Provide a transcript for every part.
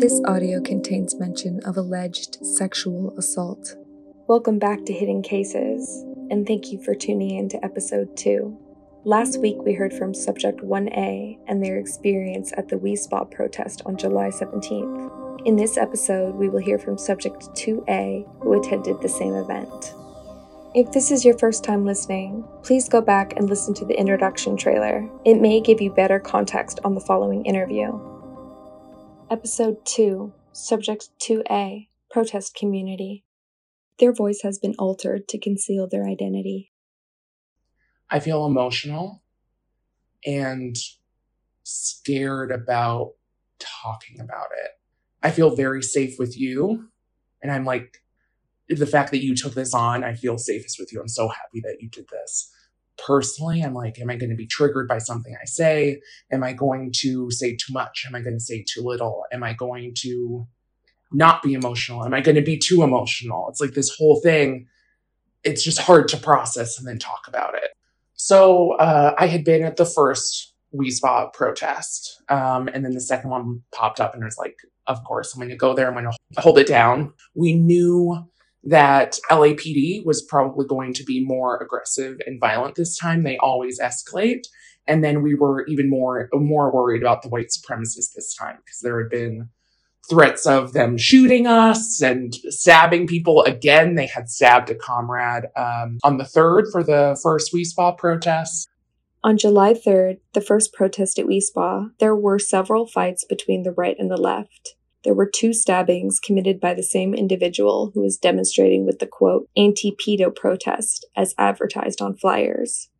This audio contains mention of alleged sexual assault. Welcome back to Hidden Cases, and thank you for tuning in to episode 2. Last week, we heard from Subject 1A and their experience at the Wi Spa protest on July 17th. In this episode, we will hear from Subject 2A, who attended the same event. If this is your first time listening, please go back and listen to the introduction trailer. It may give you better context on the following interview. Episode 2, Subject 2A Protest Community. Their voice has been altered to conceal their identity. I feel emotional and scared about talking about it. I feel very safe with you. And I'm like, the fact that you took this on, I feel safest with you. I'm so happy that you did this. Personally, I'm like, am I going to be triggered by something I say? Am I going to say too much? Am I going to say too little? Am I going to not be emotional? Am I going to be too emotional? It's like this whole thing. It's just hard to process and then talk about it. So uh, I had been at the first Wi Spa protest, um, and then the second one popped up, and it was like, of course, I'm going to go there. I'm going to hold it down. We knew that LAPD was probably going to be more aggressive and violent this time. They always escalate. And then we were even more more worried about the white supremacists this time because there had been threats of them shooting us and stabbing people. Again, they had stabbed a comrade um, on the third for the first Wi Spa protest. On July 3rd, the first protest at Wi Spa, there were several fights between the right and the left. There were two stabbings committed by the same individual who was demonstrating with the quote, anti pedo protest as advertised on flyers.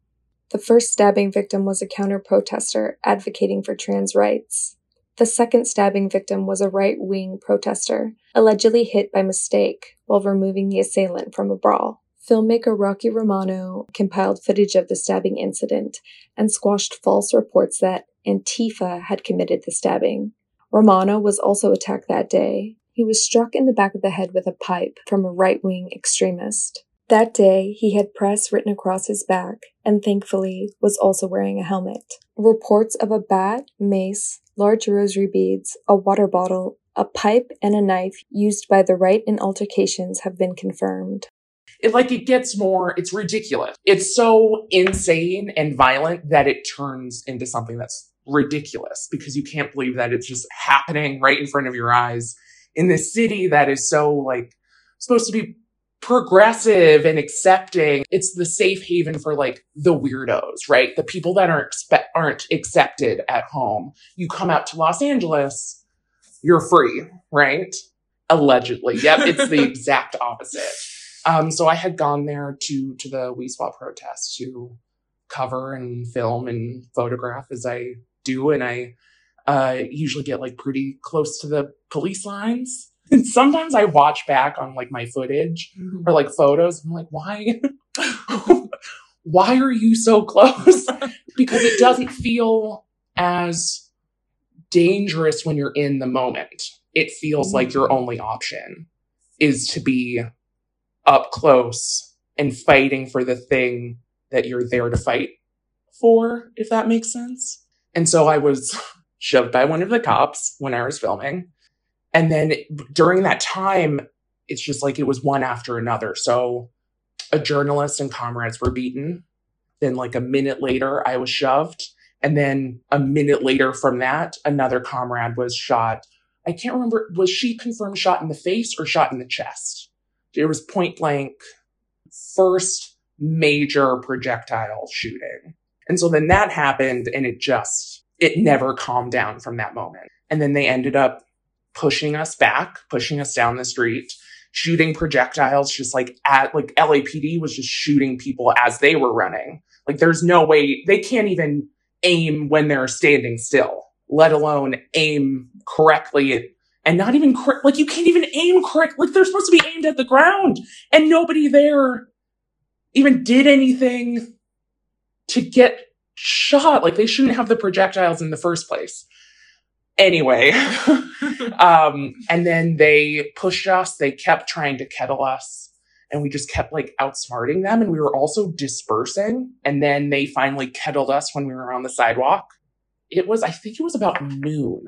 The first stabbing victim was a counter protester advocating for trans rights. The second stabbing victim was a right wing protester, allegedly hit by mistake while removing the assailant from a brawl. Filmmaker Rocky Romano compiled footage of the stabbing incident and squashed false reports that Antifa had committed the stabbing. Romano was also attacked that day. He was struck in the back of the head with a pipe from a right wing extremist. That day, he had press written across his back and thankfully was also wearing a helmet. Reports of a bat, mace, large rosary beads, a water bottle, a pipe, and a knife used by the right in altercations have been confirmed. It like it gets more, it's ridiculous. It's so insane and violent that it turns into something that's ridiculous because you can't believe that it's just happening right in front of your eyes in this city that is so like supposed to be progressive and accepting. It's the safe haven for like the weirdos, right? The people that aren't expe- aren't accepted at home. You come out to Los Angeles, you're free, right? Allegedly. Yep, it's the exact opposite. Um, so I had gone there to to the Wi Spa protest to cover and film and photograph as I do, and I uh, usually get like pretty close to the police lines and sometimes I watch back on like my footage mm-hmm. or like photos. I'm like, why? why are you so close? because it doesn't feel as dangerous when you're in the moment. It feels mm-hmm. like your mm. only option is to be up close and fighting for the thing that you're there to fight for, if that makes sense. And so I was shoved by one of the cops when I was filming. And then during that time, it's just like it was one after another. So a journalist and comrades were beaten. Then, like a minute later, I was shoved. And then a minute later from that, another comrade was shot. I can't remember, was she confirmed shot in the face or shot in the chest? It was point blank, first major projectile shooting. And so then that happened and it just, it never calmed down from that moment. And then they ended up pushing us back, pushing us down the street, shooting projectiles just like at like LAPD was just shooting people as they were running. Like there's no way they can't even aim when they're standing still, let alone aim correctly and not even correct. Like you can't even aim correct. Like they're supposed to be aimed at the ground and nobody there even did anything to get shot. Like they shouldn't have the projectiles in the first place. Anyway, um, and then they pushed us. They kept trying to kettle us. And we just kept like outsmarting them. And we were also dispersing. And then they finally kettled us when we were on the sidewalk. It was, I think it was about noon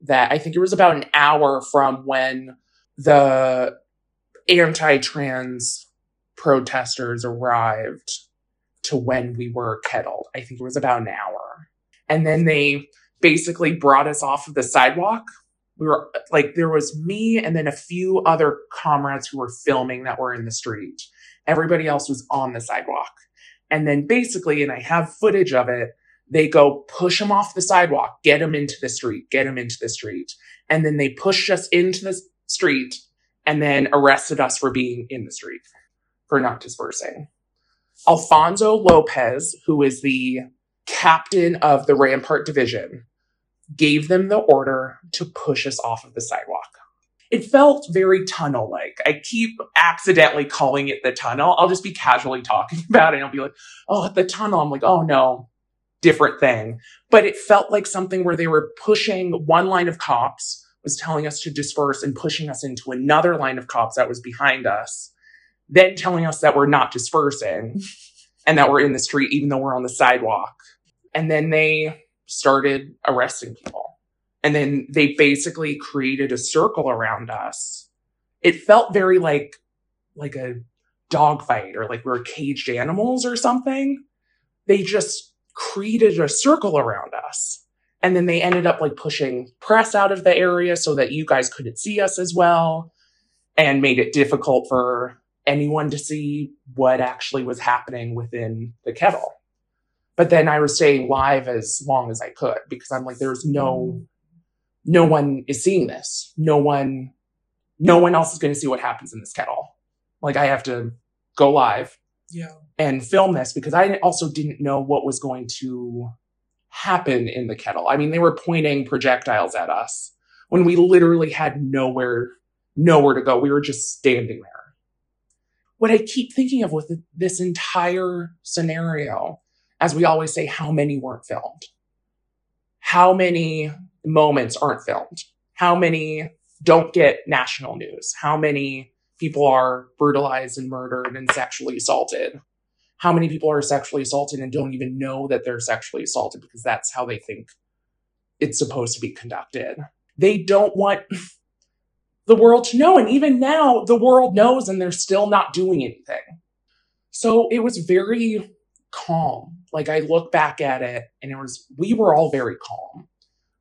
that I think it was about an hour from when the anti trans protesters arrived to when we were kettled. I think it was about an hour. And then they basically brought us off of the sidewalk. We were like, there was me and then a few other comrades who were filming that were in the street. Everybody else was on the sidewalk. And then basically, and I have footage of it, they go push him off the sidewalk, get him into the street, get him into the street. And then they pushed us into the street and then arrested us for being in the street, for not dispersing. Alfonso Lopez, who is the captain of the Rampart Division, gave them the order to push us off of the sidewalk. It felt very tunnel like. I keep accidentally calling it the tunnel. I'll just be casually talking about it and I'll be like, oh, the tunnel. I'm like, oh no, different thing. But it felt like something where they were pushing one line of cops was telling us to disperse and pushing us into another line of cops that was behind us, then telling us that we're not dispersing and that we're in the street, even though we're on the sidewalk. And then they started arresting people. And then they basically created a circle around us. It felt very like, like a dogfight or like we we're caged animals or something. They just created a circle around us. And then they ended up like pushing press out of the area so that you guys couldn't see us as well and made it difficult for anyone to see what actually was happening within the kettle. But then I was staying live as long as I could because I'm like, there's no, no one is seeing this. No one, no one else is going to see what happens in this kettle. Like I have to go live yeah. and film this because I also didn't know what was going to happen in the kettle. I mean, they were pointing projectiles at us when we literally had nowhere, nowhere to go. We were just standing there. What I keep thinking of with this entire scenario as we always say, how many weren't filmed? How many moments aren't filmed? How many don't get national news? How many people are brutalized and murdered and sexually assaulted? How many people are sexually assaulted and don't even know that they're sexually assaulted because that's how they think it's supposed to be conducted? They don't want the world to know. And even now, the world knows and they're still not doing anything. So it was very calm. Like I look back at it and it was, we were all very calm.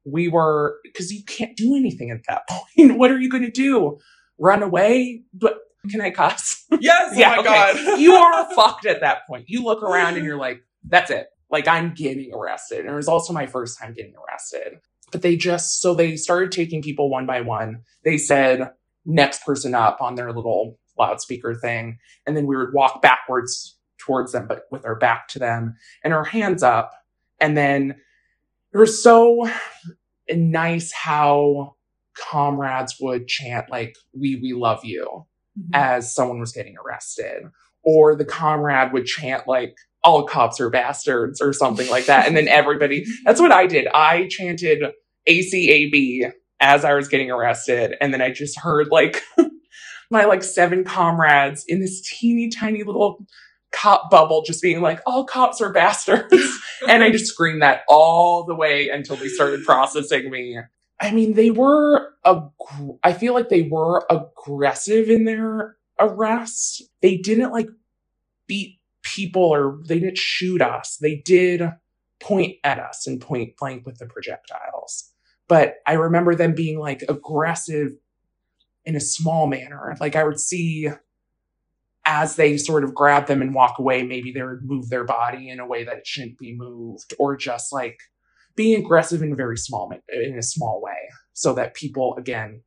We were, because you can't do anything at that point. what are you going to do? Run away? But can I cuss? Yes. Oh yeah, oh my okay. God. you are fucked at that point. You look around and you're like, that's it. Like I'm getting arrested. And it was also my first time getting arrested. But they just, so they started taking people one by one. They said, next person up on their little loudspeaker thing. And then we would walk backwards towards them, but with our back to them and our hands up. And then it was so nice how comrades would chant like, we, we love you Mm-hmm. as someone was getting arrested. Or the comrade would chant like, all cops are bastards or something like that. And then everybody, that's what I did. I chanted ACAB as I was getting arrested. And then I just heard like my like seven comrades in this teeny tiny little cop bubble just being like, all cops are bastards. and I just screamed that all the way until they started processing me. I mean, they were, ag- I feel like they were aggressive in their arrests. They didn't like beat people or they didn't shoot us. They did point at us and point blank with the projectiles. But I remember them being like aggressive in a small manner. Like I would see as they sort of grab them and walk away, maybe they would move their body in a way that it shouldn't be moved, or just like being aggressive in a very small in a small way, so that people again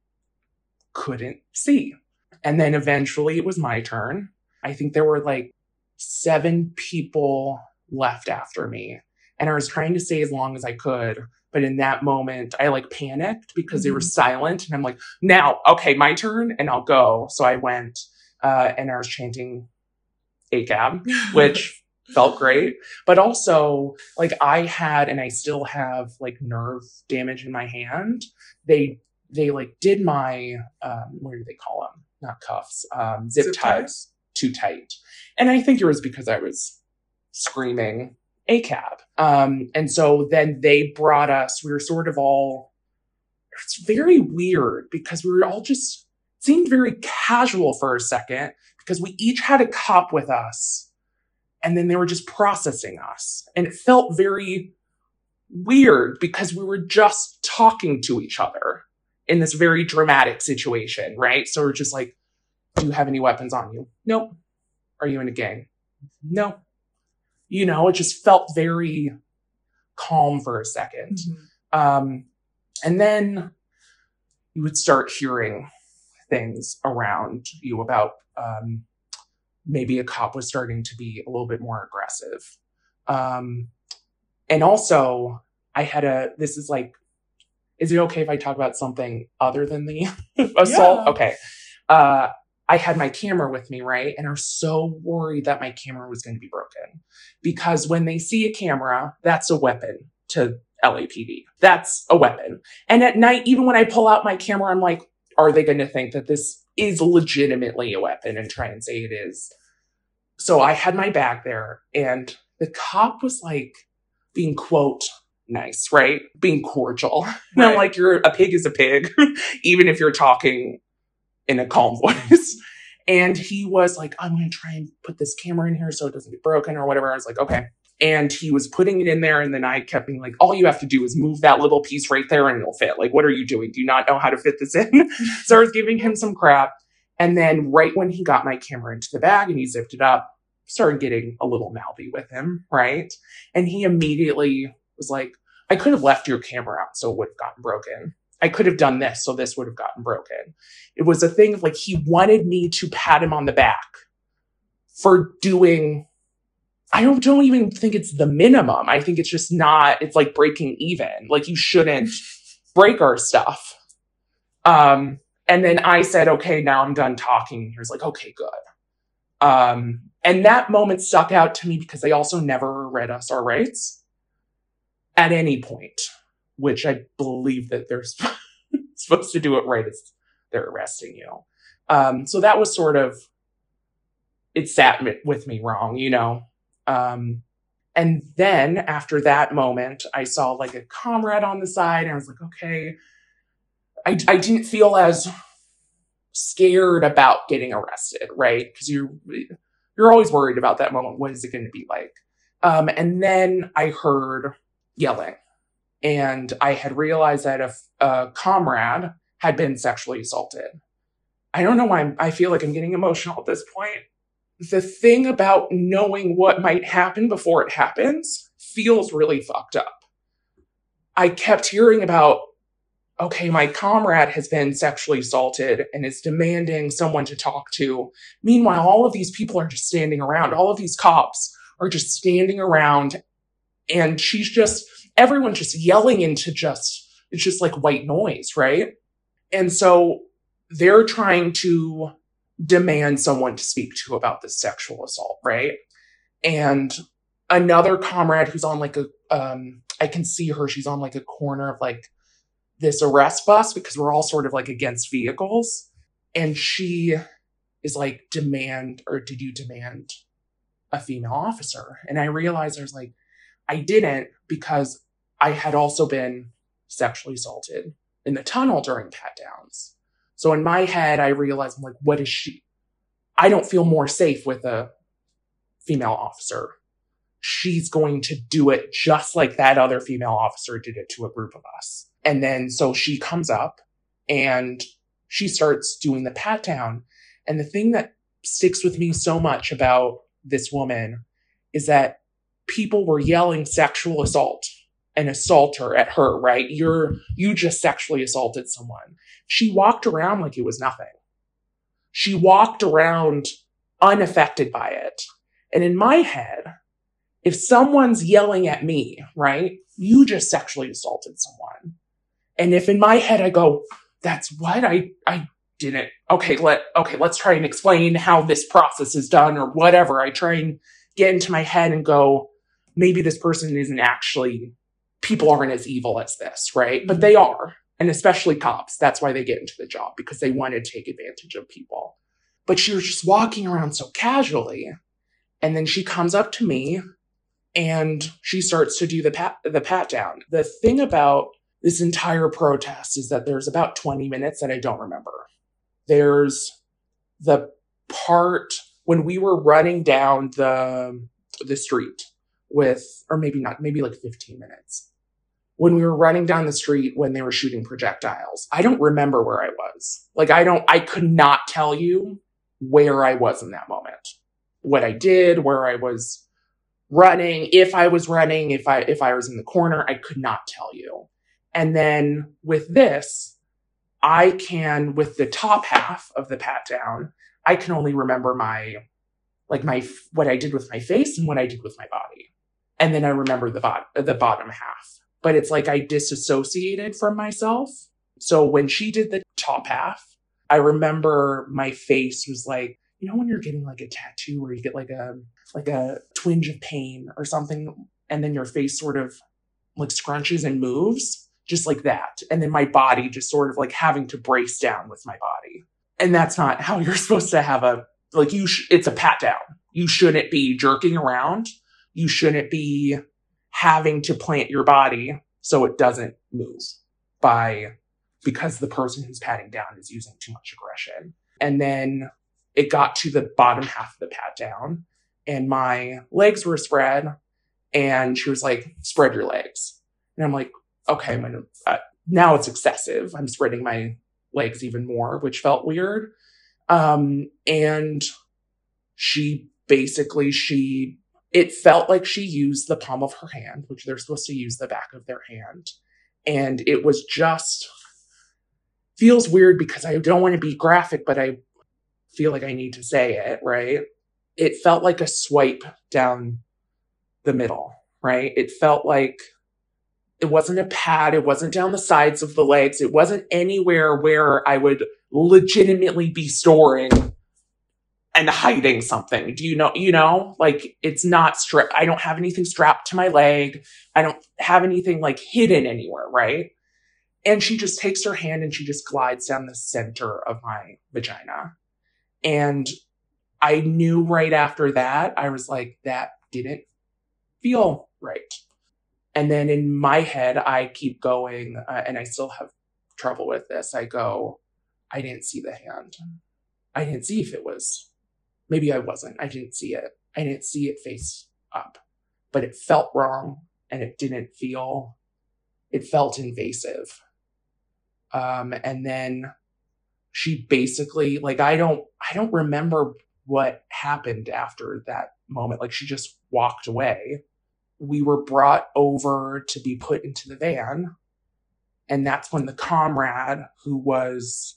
couldn't see. And then eventually it was my turn. I think there were like seven people left after me, and I was trying to stay as long as I could. But in that moment, I like panicked because they were silent, and I'm like, "Now, okay, my turn, and I'll go." So I went uh, and I was chanting ACAB, which felt great. But also, like I had and I still have like nerve damage in my hand. They they like did my um, what do they call them? Not cuffs, um, zip, Zip ties too tight. And I think it was because I was screaming ACAB. Um, and so then they brought us. We were sort of all it's very weird because we were all just seemed very casual for a second because we each had a cop with us and then they were just processing us. And it felt very weird because we were just talking to each other in this very dramatic situation, right? So we're just like, do you have any weapons on you? Nope. Are you in a gang? No. You know, it just felt very calm for a 2nd mm-hmm. Um, and then you would start hearing things around you about um, maybe a cop was starting to be a little bit more aggressive. Um, and also, I had a, this is like, is it okay if I talk about something other than the assault? Yeah. Okay. Uh, I had my camera with me, right? And are so worried that my camera was going to be broken because when they see a camera, that's a weapon to LAPD. That's a weapon. And at night, even when I pull out my camera, I'm like, are they going to think that this is legitimately a weapon and try and say it is? So I had my bag there and the cop was like being quote nice, right? Being cordial. Right. And I'm like, you're a pig is a pig, even if you're talking in a calm voice. And he was like, I'm going to try and put this camera in here so it doesn't get broken or whatever. I was like, okay. And he was putting it in there. And then I kept being like, all you have to do is move that little piece right there and it'll fit. Like, what are you doing? Do you not know how to fit this in? so I was giving him some crap. And then right when he got my camera into the bag and he zipped it up, started getting a little mouthy with him, right? And he immediately was like, I could have left your camera out so it would have gotten broken. I could have done this so this would have gotten broken. It was a thing of like he wanted me to pat him on the back for doing I don't don't even think it's the minimum. I think it's just not it's like breaking even. Like you shouldn't break our stuff. Um and then I said, okay, now I'm done talking. He was like, okay, good. Um, and that moment stuck out to me because they also never read us our rights at any point, which I believe that they're supposed to do it right as they're arresting you. Um, so that was sort of, it sat with me wrong, you know? Um, and then after that moment, I saw like a comrade on the side and I was like, okay, I, I didn't feel as scared about getting arrested, right? Because you you're always worried about that moment. What is it going to be like? Um, and then I heard yelling, and I had realized that a, a comrade had been sexually assaulted. I don't know why I'm, I feel like I'm getting emotional at this point. The thing about knowing what might happen before it happens feels really fucked up. I kept hearing about okay, my comrade has been sexually assaulted and is demanding someone to talk to. Meanwhile, all of these people are just standing around. All of these cops are just standing around and she's just, everyone's just yelling into just, it's just like white noise, right? And so they're trying to demand someone to speak to about this sexual assault, right? And another comrade who's on like a, um, I can see her, she's on like a corner of like this arrest bus because we're all sort of like against vehicles. And she is like, demand, or did you demand a female officer? And I realized I was like, I didn't because I had also been sexually assaulted in the tunnel during pat downs. So in my head, I realized I'm like, what is she? I don't feel more safe with a female officer. She's going to do it just like that other female officer did it to a group of us. And then so she comes up and she starts doing the pat down. And the thing that sticks with me so much about this woman is that people were yelling sexual assault and assaulter at her, right? You're, you just sexually assaulted someone. She walked around like it was nothing. She walked around unaffected by it. And in my head, if someone's yelling at me, right? You just sexually assaulted someone. And if in my head I go, that's what I, I didn't, okay, let, okay, let's try and explain how this process is done or whatever. I try and get into my head and go, maybe this person isn't actually, people aren't as evil as this, right? But they mm-hmm. are. And especially cops. That's why they get into the job because they want to take advantage of people. But she was just walking around so casually. And then she comes up to me and she starts to do the pat, the pat down. The thing about this entire protest is that there's about 20 minutes that I don't remember. There's the part when we were running down the the street with or maybe not maybe like 15 minutes when we were running down the street when they were shooting projectiles. I don't remember where i was. Like i don't i could not tell you where i was in that moment. What i did where i was running if i was running if i if i was in the corner i could not tell you. And then with this i can with the top half of the pat down i can only remember my like my what i did with my face and what i did with my body. And then i remember the bot the bottom half but it's like i disassociated from myself. So when she did the top half i remember my face was like you know when you're getting like a tattoo where you get like a like a twinge of pain or something and then your face sort of like scrunches and moves? Just like that. And then my body just sort of like having to brace down with my body. And that's not how you're supposed to have a like you sh- it's a pat down. You shouldn't be jerking around. You shouldn't be having to plant your body so it doesn't move by because the person who's patting down is using too much aggression. And then it got to the bottom half of the pat down and my legs were spread and she was like spread your legs. And i'm like okay gonna uh, now it's excessive. I'm spreading my legs even more which felt weird. Um and she basically she it felt like she used the palm of her hand which they're supposed to use the back of their hand and it was just feels weird because i don't want to be graphic but i feel like I need to say it, right? It felt like a swipe down the middle, right? It felt like it wasn't a pad, it wasn't down the sides of the legs, it wasn't anywhere where I would legitimately be storing and hiding something. Do you know, you know, like it's not strapped. I don't have anything strapped to my leg. I don't have anything like hidden anywhere, right? And she just takes her hand and she just glides down the center of my vagina. And I knew right after that, I was like, that didn't feel right. And then in my head, I keep going, uh, and I still have trouble with this. I go, I didn't see the hand. I didn't see if it was, maybe I wasn't. I didn't see it. I didn't see it face up, but it felt wrong and it didn't feel, it felt invasive. Um, and then she basically like I don't I don't remember what happened after that moment. Like she just walked away. We were brought over to be put into the van. And that's when the comrade who was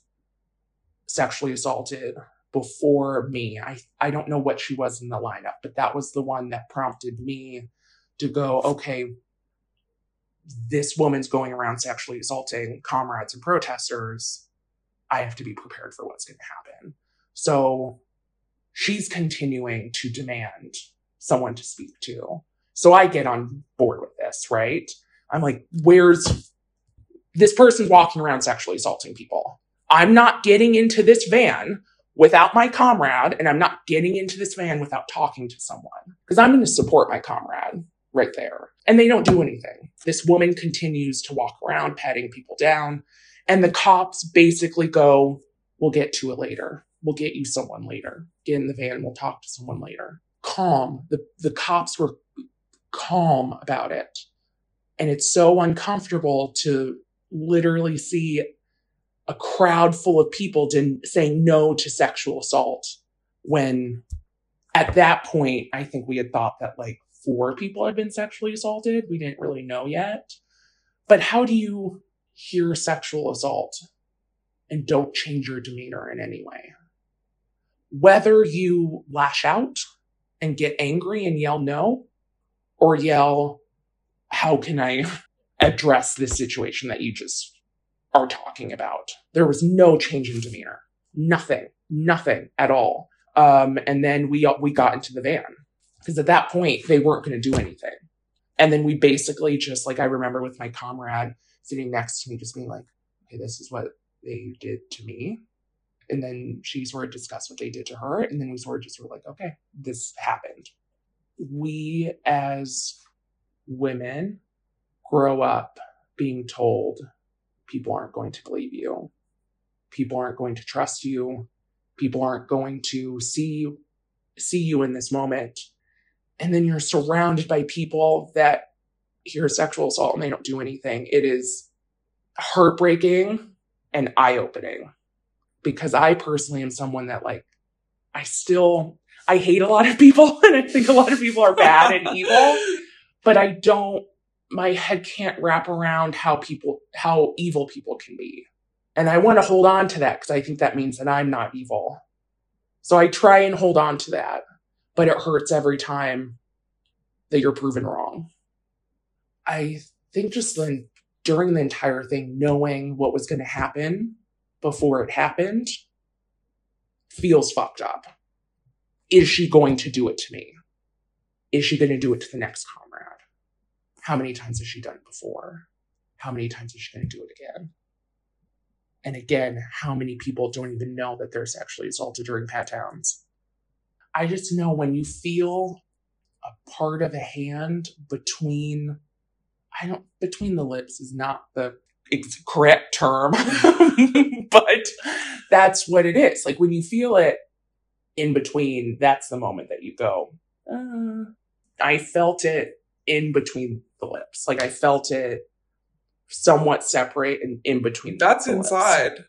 sexually assaulted before me, I, I don't know what she was in the lineup, but that was the one that prompted me to go, okay, this woman's going around sexually assaulting comrades and protesters I have to be prepared for what's going to happen. So she's continuing to demand someone to speak to. So I get on board with this, right? I'm like, where's this person's walking around sexually assaulting people? I'm not getting into this van without my comrade, and I'm not getting into this van without talking to someone because I'm going to support my comrade right there. And they don't do anything. This woman continues to walk around, patting people down. And the cops basically go, we'll get to it later. We'll get you someone later. Get in the van. We'll talk to someone later. Calm. The, the cops were calm about it. And it's so uncomfortable to literally see a crowd full of people didn't say no to sexual assault when at that point, I think we had thought that like four people had been sexually assaulted. We didn't really know yet. But how do you hear sexual assault and don't change your demeanor in any way. Whether you lash out and get angry and yell no, or yell, how can I address this situation that you just are talking about? There was no change in demeanor. Nothing, nothing at all. Um, and then we we got into the van because at that point they weren't going to do anything. And then we basically just like I remember with my comrade, sitting next to me, just being like, okay, this is what they did to me. And then she sort of discussed what they did to her. And then we sort of just were like, okay, this happened. We as women grow up being told people aren't going to believe you. People aren't going to trust you. People aren't going to see see you in this moment. And then you're surrounded by people that hear sexual assault and they don't do anything. It is heartbreaking and eye-opening because I personally am someone that like I still I hate a lot of people and I think a lot of people are bad and evil, but I don't my head can't wrap around how people how evil people can be. And I want to hold on to that because I think that means that I'm not evil. So I try and hold on to that, but it hurts every time that you're proven wrong. I think just then during the entire thing, knowing what was going to happen before it happened feels fucked up. Is she going to do it to me? Is she going to do it to the next comrade? How many times has she done it before? How many times is she going to do it again? And again, how many people don't even know that they're sexually assaulted during pat downs? I just know when you feel a part of a hand between, I don't, between the lips is not the correct term, but that's what it is. Like when you feel it in between, that's the moment that you go, uh, I felt it in between the lips. Like I felt it somewhat separate and in between. That's inside. Lips.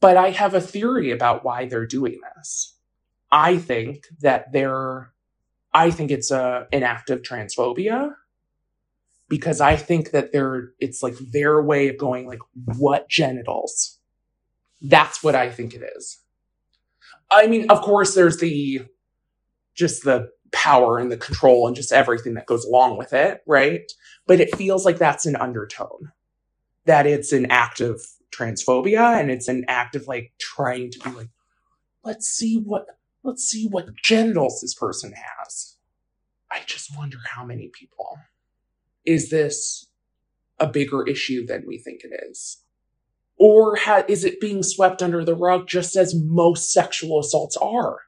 But I have a theory about why they're doing this. I think that they're, I think it's a an act of transphobia because I think that they're, it's like their way of going like, what genitals? That's what I think it is. I mean, of course, there's the, just the power and the control and just everything that goes along with it, right? But it feels like that's an undertone that it's an act of transphobia and it's an act of like trying to be like, let's see what let's see what genitals this person has. I just wonder how many people. Is this a bigger issue than we think it is? Or ha- is it being swept under the rug just as most sexual assaults are?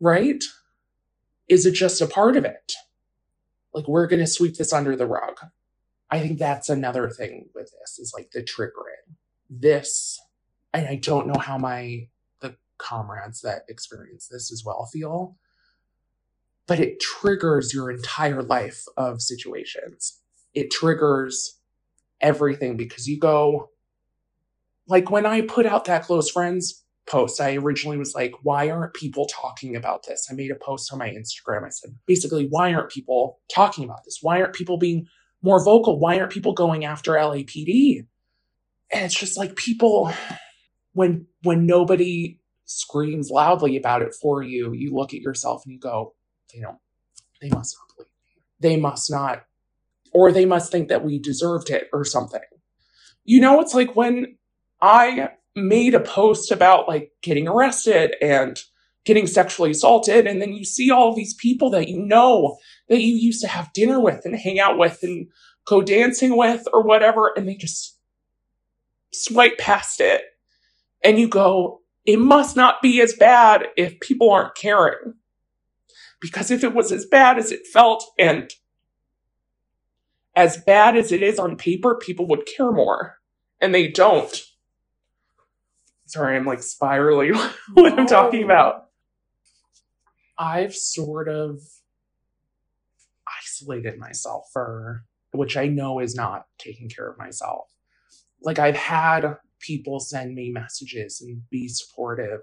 Right? Is it just a part of it? Like, we're going to sweep this under the rug. I think that's another thing with this is like the triggering. This, and I don't know how my the comrades that experience this as well feel, but it triggers your entire life of situations. It triggers everything because you go like when I put out that close friends post, I originally was like, why aren't people talking about this? I made a post on my Instagram. I said, basically, why aren't people talking about this? Why aren't people being more vocal? Why aren't people going after LAPD? And it's just like people, when when nobody screams loudly about it for you, you look at yourself and you go, they don't, they must not believe me. They must not, or they must think that we deserved it or something. You know, it's like when I made a post about like getting arrested and getting sexually assaulted. And then you see all these people that you know that you used to have dinner with and hang out with and go dancing with or whatever. And they just swipe past it. And you go, it must not be as bad if people aren't caring. Because if it was as bad as it felt and as bad as it is on paper, people would care more. And they don't. Sorry, I'm like spiraling what I'm talking about. I've sort of isolated myself for, which I know is not taking care of myself. Like I've had people send me messages and be supportive,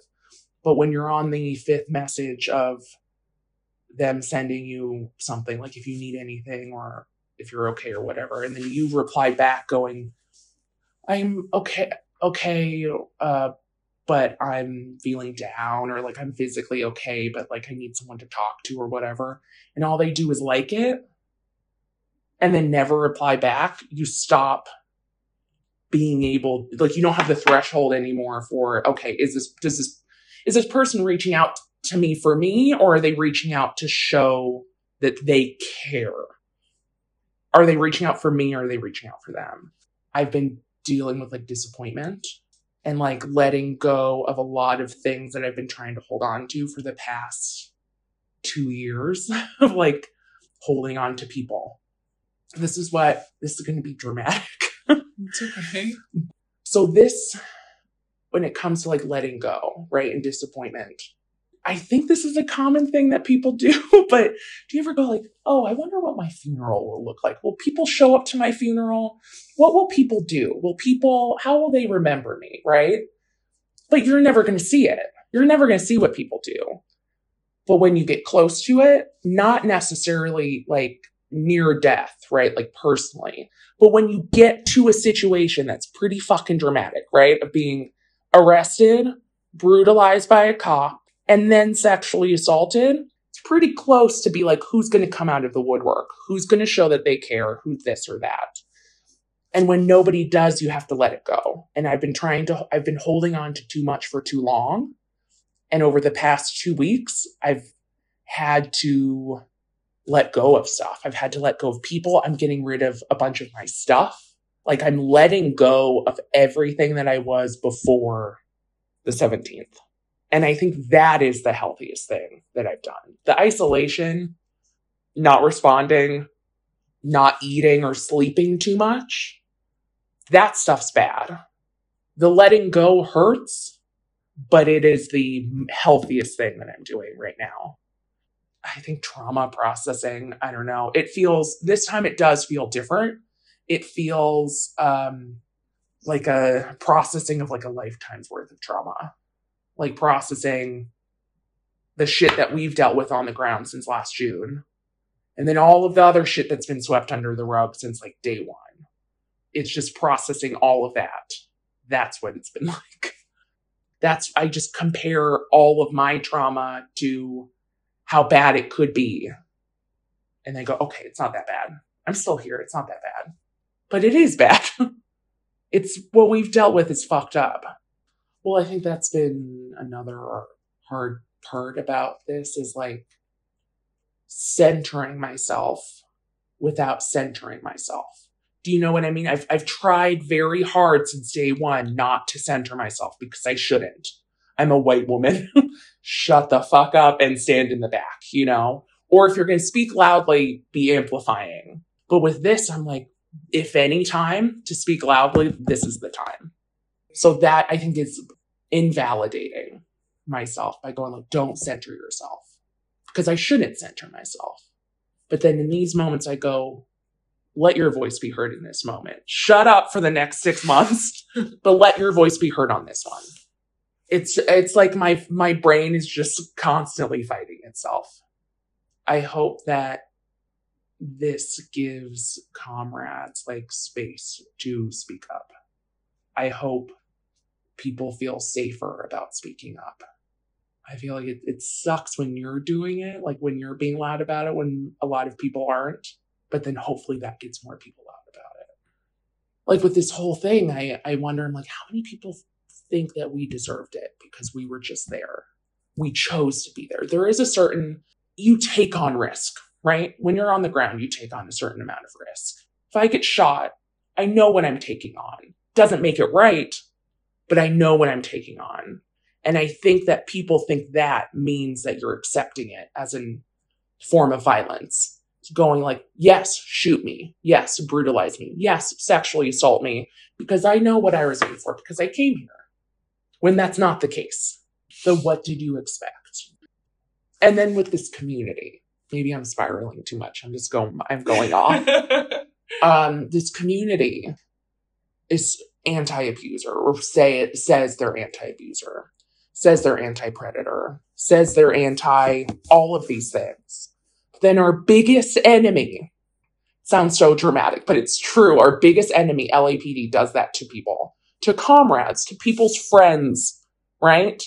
but when you're on the fifth message of them sending you something, like if you need anything or if you're okay or whatever, and then you reply back going, I'm okay, okay, uh, but I'm feeling down or like I'm physically okay, but like I need someone to talk to or whatever. And all they do is like it and then never reply back. You stop being able, like, you don't have the threshold anymore for, okay, is this, does this, is this person reaching out to me for me or are they reaching out to show that they care? Are they reaching out for me or are they reaching out for them? I've been dealing with like disappointment and like letting go of a lot of things that I've been trying to hold on to for the past two years of like holding on to people this is what this is going to be dramatic. It's okay. So this, when it comes to like letting go, right, and disappointment, I think this is a common thing that people do. But do you ever go like, oh, I wonder what my funeral will look like? Will people show up to my funeral? What will people do? Will people? How will they remember me? Right? But you're never going to see it. You're never going to see what people do. But when you get close to it, not necessarily like near death, right? Like personally. But when you get to a situation that's pretty fucking dramatic, right? Of being arrested, brutalized by a cop, and then sexually assaulted, it's pretty close to be like, who's going to come out of the woodwork? Who's going to show that they care? Who's this or that? And when nobody does, you have to let it go. And I've been trying to, I've been holding on to too much for too long. And over the past two weeks, I've had to let go of stuff. I've had to let go of people. I'm getting rid of a bunch of my stuff. Like I'm letting go of everything that I was before the 17th. And I think that is the healthiest thing that I've done. The isolation, not responding, not eating or sleeping too much, that stuff's bad. The letting go hurts, but it is the healthiest thing that I'm doing right now. I think trauma processing, I don't know. It feels this time it does feel different. It feels um like a processing of like a lifetime's worth of trauma. Like processing the shit that we've dealt with on the ground since last June. And then all of the other shit that's been swept under the rug since like day one. It's just processing all of that. That's what it's been like that's I just compare all of my trauma to how bad it could be. And they go, okay, it's not that bad. I'm still here. It's not that bad. But it is bad. it's what we've dealt with is fucked up. Well, I think that's been another hard part about this is like centering myself without centering myself. Do you know what I mean? I've, I've tried very hard since day one not to center myself because I shouldn't. I'm a white woman. Shut the fuck up and stand in the back, you know? Or if you're going to speak loudly, be amplifying. But with this, I'm like, if any time to speak loudly, this is the time. So that I think is invalidating myself by going like, don't center yourself because I shouldn't center myself. But then in these moments, I go, let your voice be heard in this moment. Shut up for the next six months, but let your voice be heard on this one. It's it's like my my brain is just constantly fighting itself. I hope that this gives comrades like space to speak up. I hope people feel safer about speaking up. I feel like it, it sucks when you're doing it, like when you're being loud about it, when a lot of people aren't but then hopefully that gets more people out about it. Like with this whole thing, I, I wonder, I'm like, how many people think that we deserved it because we were just there? We chose to be there. There is a certain, you take on risk, right? When you're on the ground, you take on a certain amount of risk. If I get shot, I know what I'm taking on. Doesn't make it right, but I know what I'm taking on. And I think that people think that means that you're accepting it as a form of violence going like, yes, shoot me. Yes, brutalize me. Yes, sexually assault me because I know what I was in for because I came here. When that's not the case. So what did you expect? And then with this community, maybe I'm spiraling too much. I'm just going, I'm going off. um, this community is anti-abuser or say it says they're anti-abuser, says they're anti-predator, says they're anti all of these things then our biggest enemy sounds so dramatic, but it's true. Our biggest enemy, LAPD, does that to people, to comrades, to people's friends, right?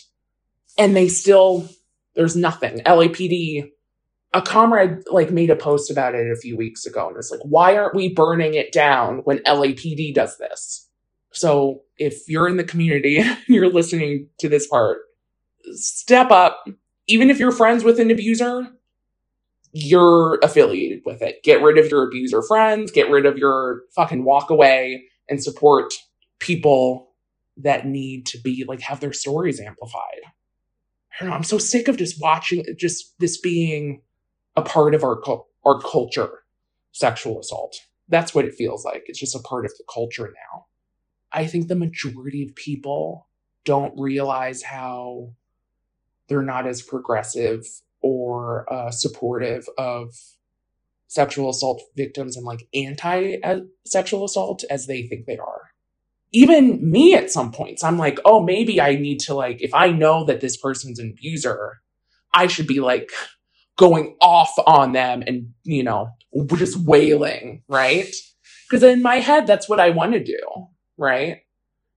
And they still, there's nothing. LAPD, a comrade like made a post about it a few weeks ago and it's like, why aren't we burning it down when LAPD does this? So if you're in the community and you're listening to this part, step up. Even if you're friends with an abuser, you're affiliated with it. Get rid of your abuser friends, get rid of your fucking walk away and support people that need to be like have their stories amplified. I don't know. I'm so sick of just watching just this being a part of our our culture, sexual assault. That's what it feels like. It's just a part of the culture now. I think the majority of people don't realize how they're not as progressive or uh, supportive of sexual assault victims and like anti sexual assault as they think they are. Even me at some points, I'm like, oh, maybe I need to like, if I know that this person's an abuser, I should be like going off on them and, you know, just wailing, right? Because in my head, that's what I want to do, right?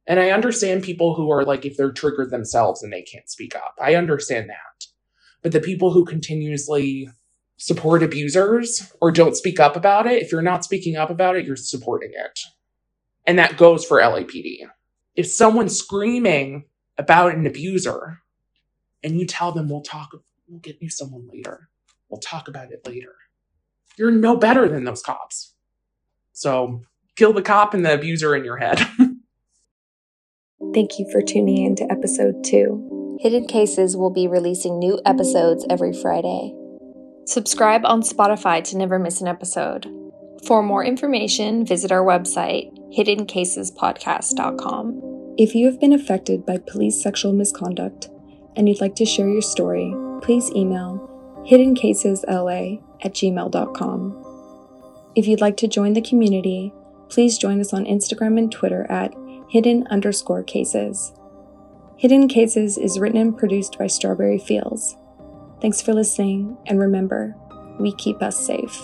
And I understand people who are like, if they're triggered themselves and they can't speak up, I understand that. But the people who continuously support abusers or don't speak up about it, if you're not speaking up about it, you're supporting it. And that goes for LAPD. If someone's screaming about an abuser and you tell them, we'll talk, we'll get you someone later, we'll talk about it later, you're no better than those cops. So kill the cop and the abuser in your head. Thank you for tuning in to episode two. Hidden Cases will be releasing new episodes every Friday. Subscribe on Spotify to never miss an episode. For more information, visit our website, hiddencasespodcast.com. If you have been affected by police sexual misconduct and you'd like to share your story, please email hiddencasesla at gmail.com. If you'd like to join the community, please join us on Instagram and Twitter at hidden underscore cases. Hidden Cases is written and produced by Strawberry Fields. Thanks for listening, and remember, we keep us safe.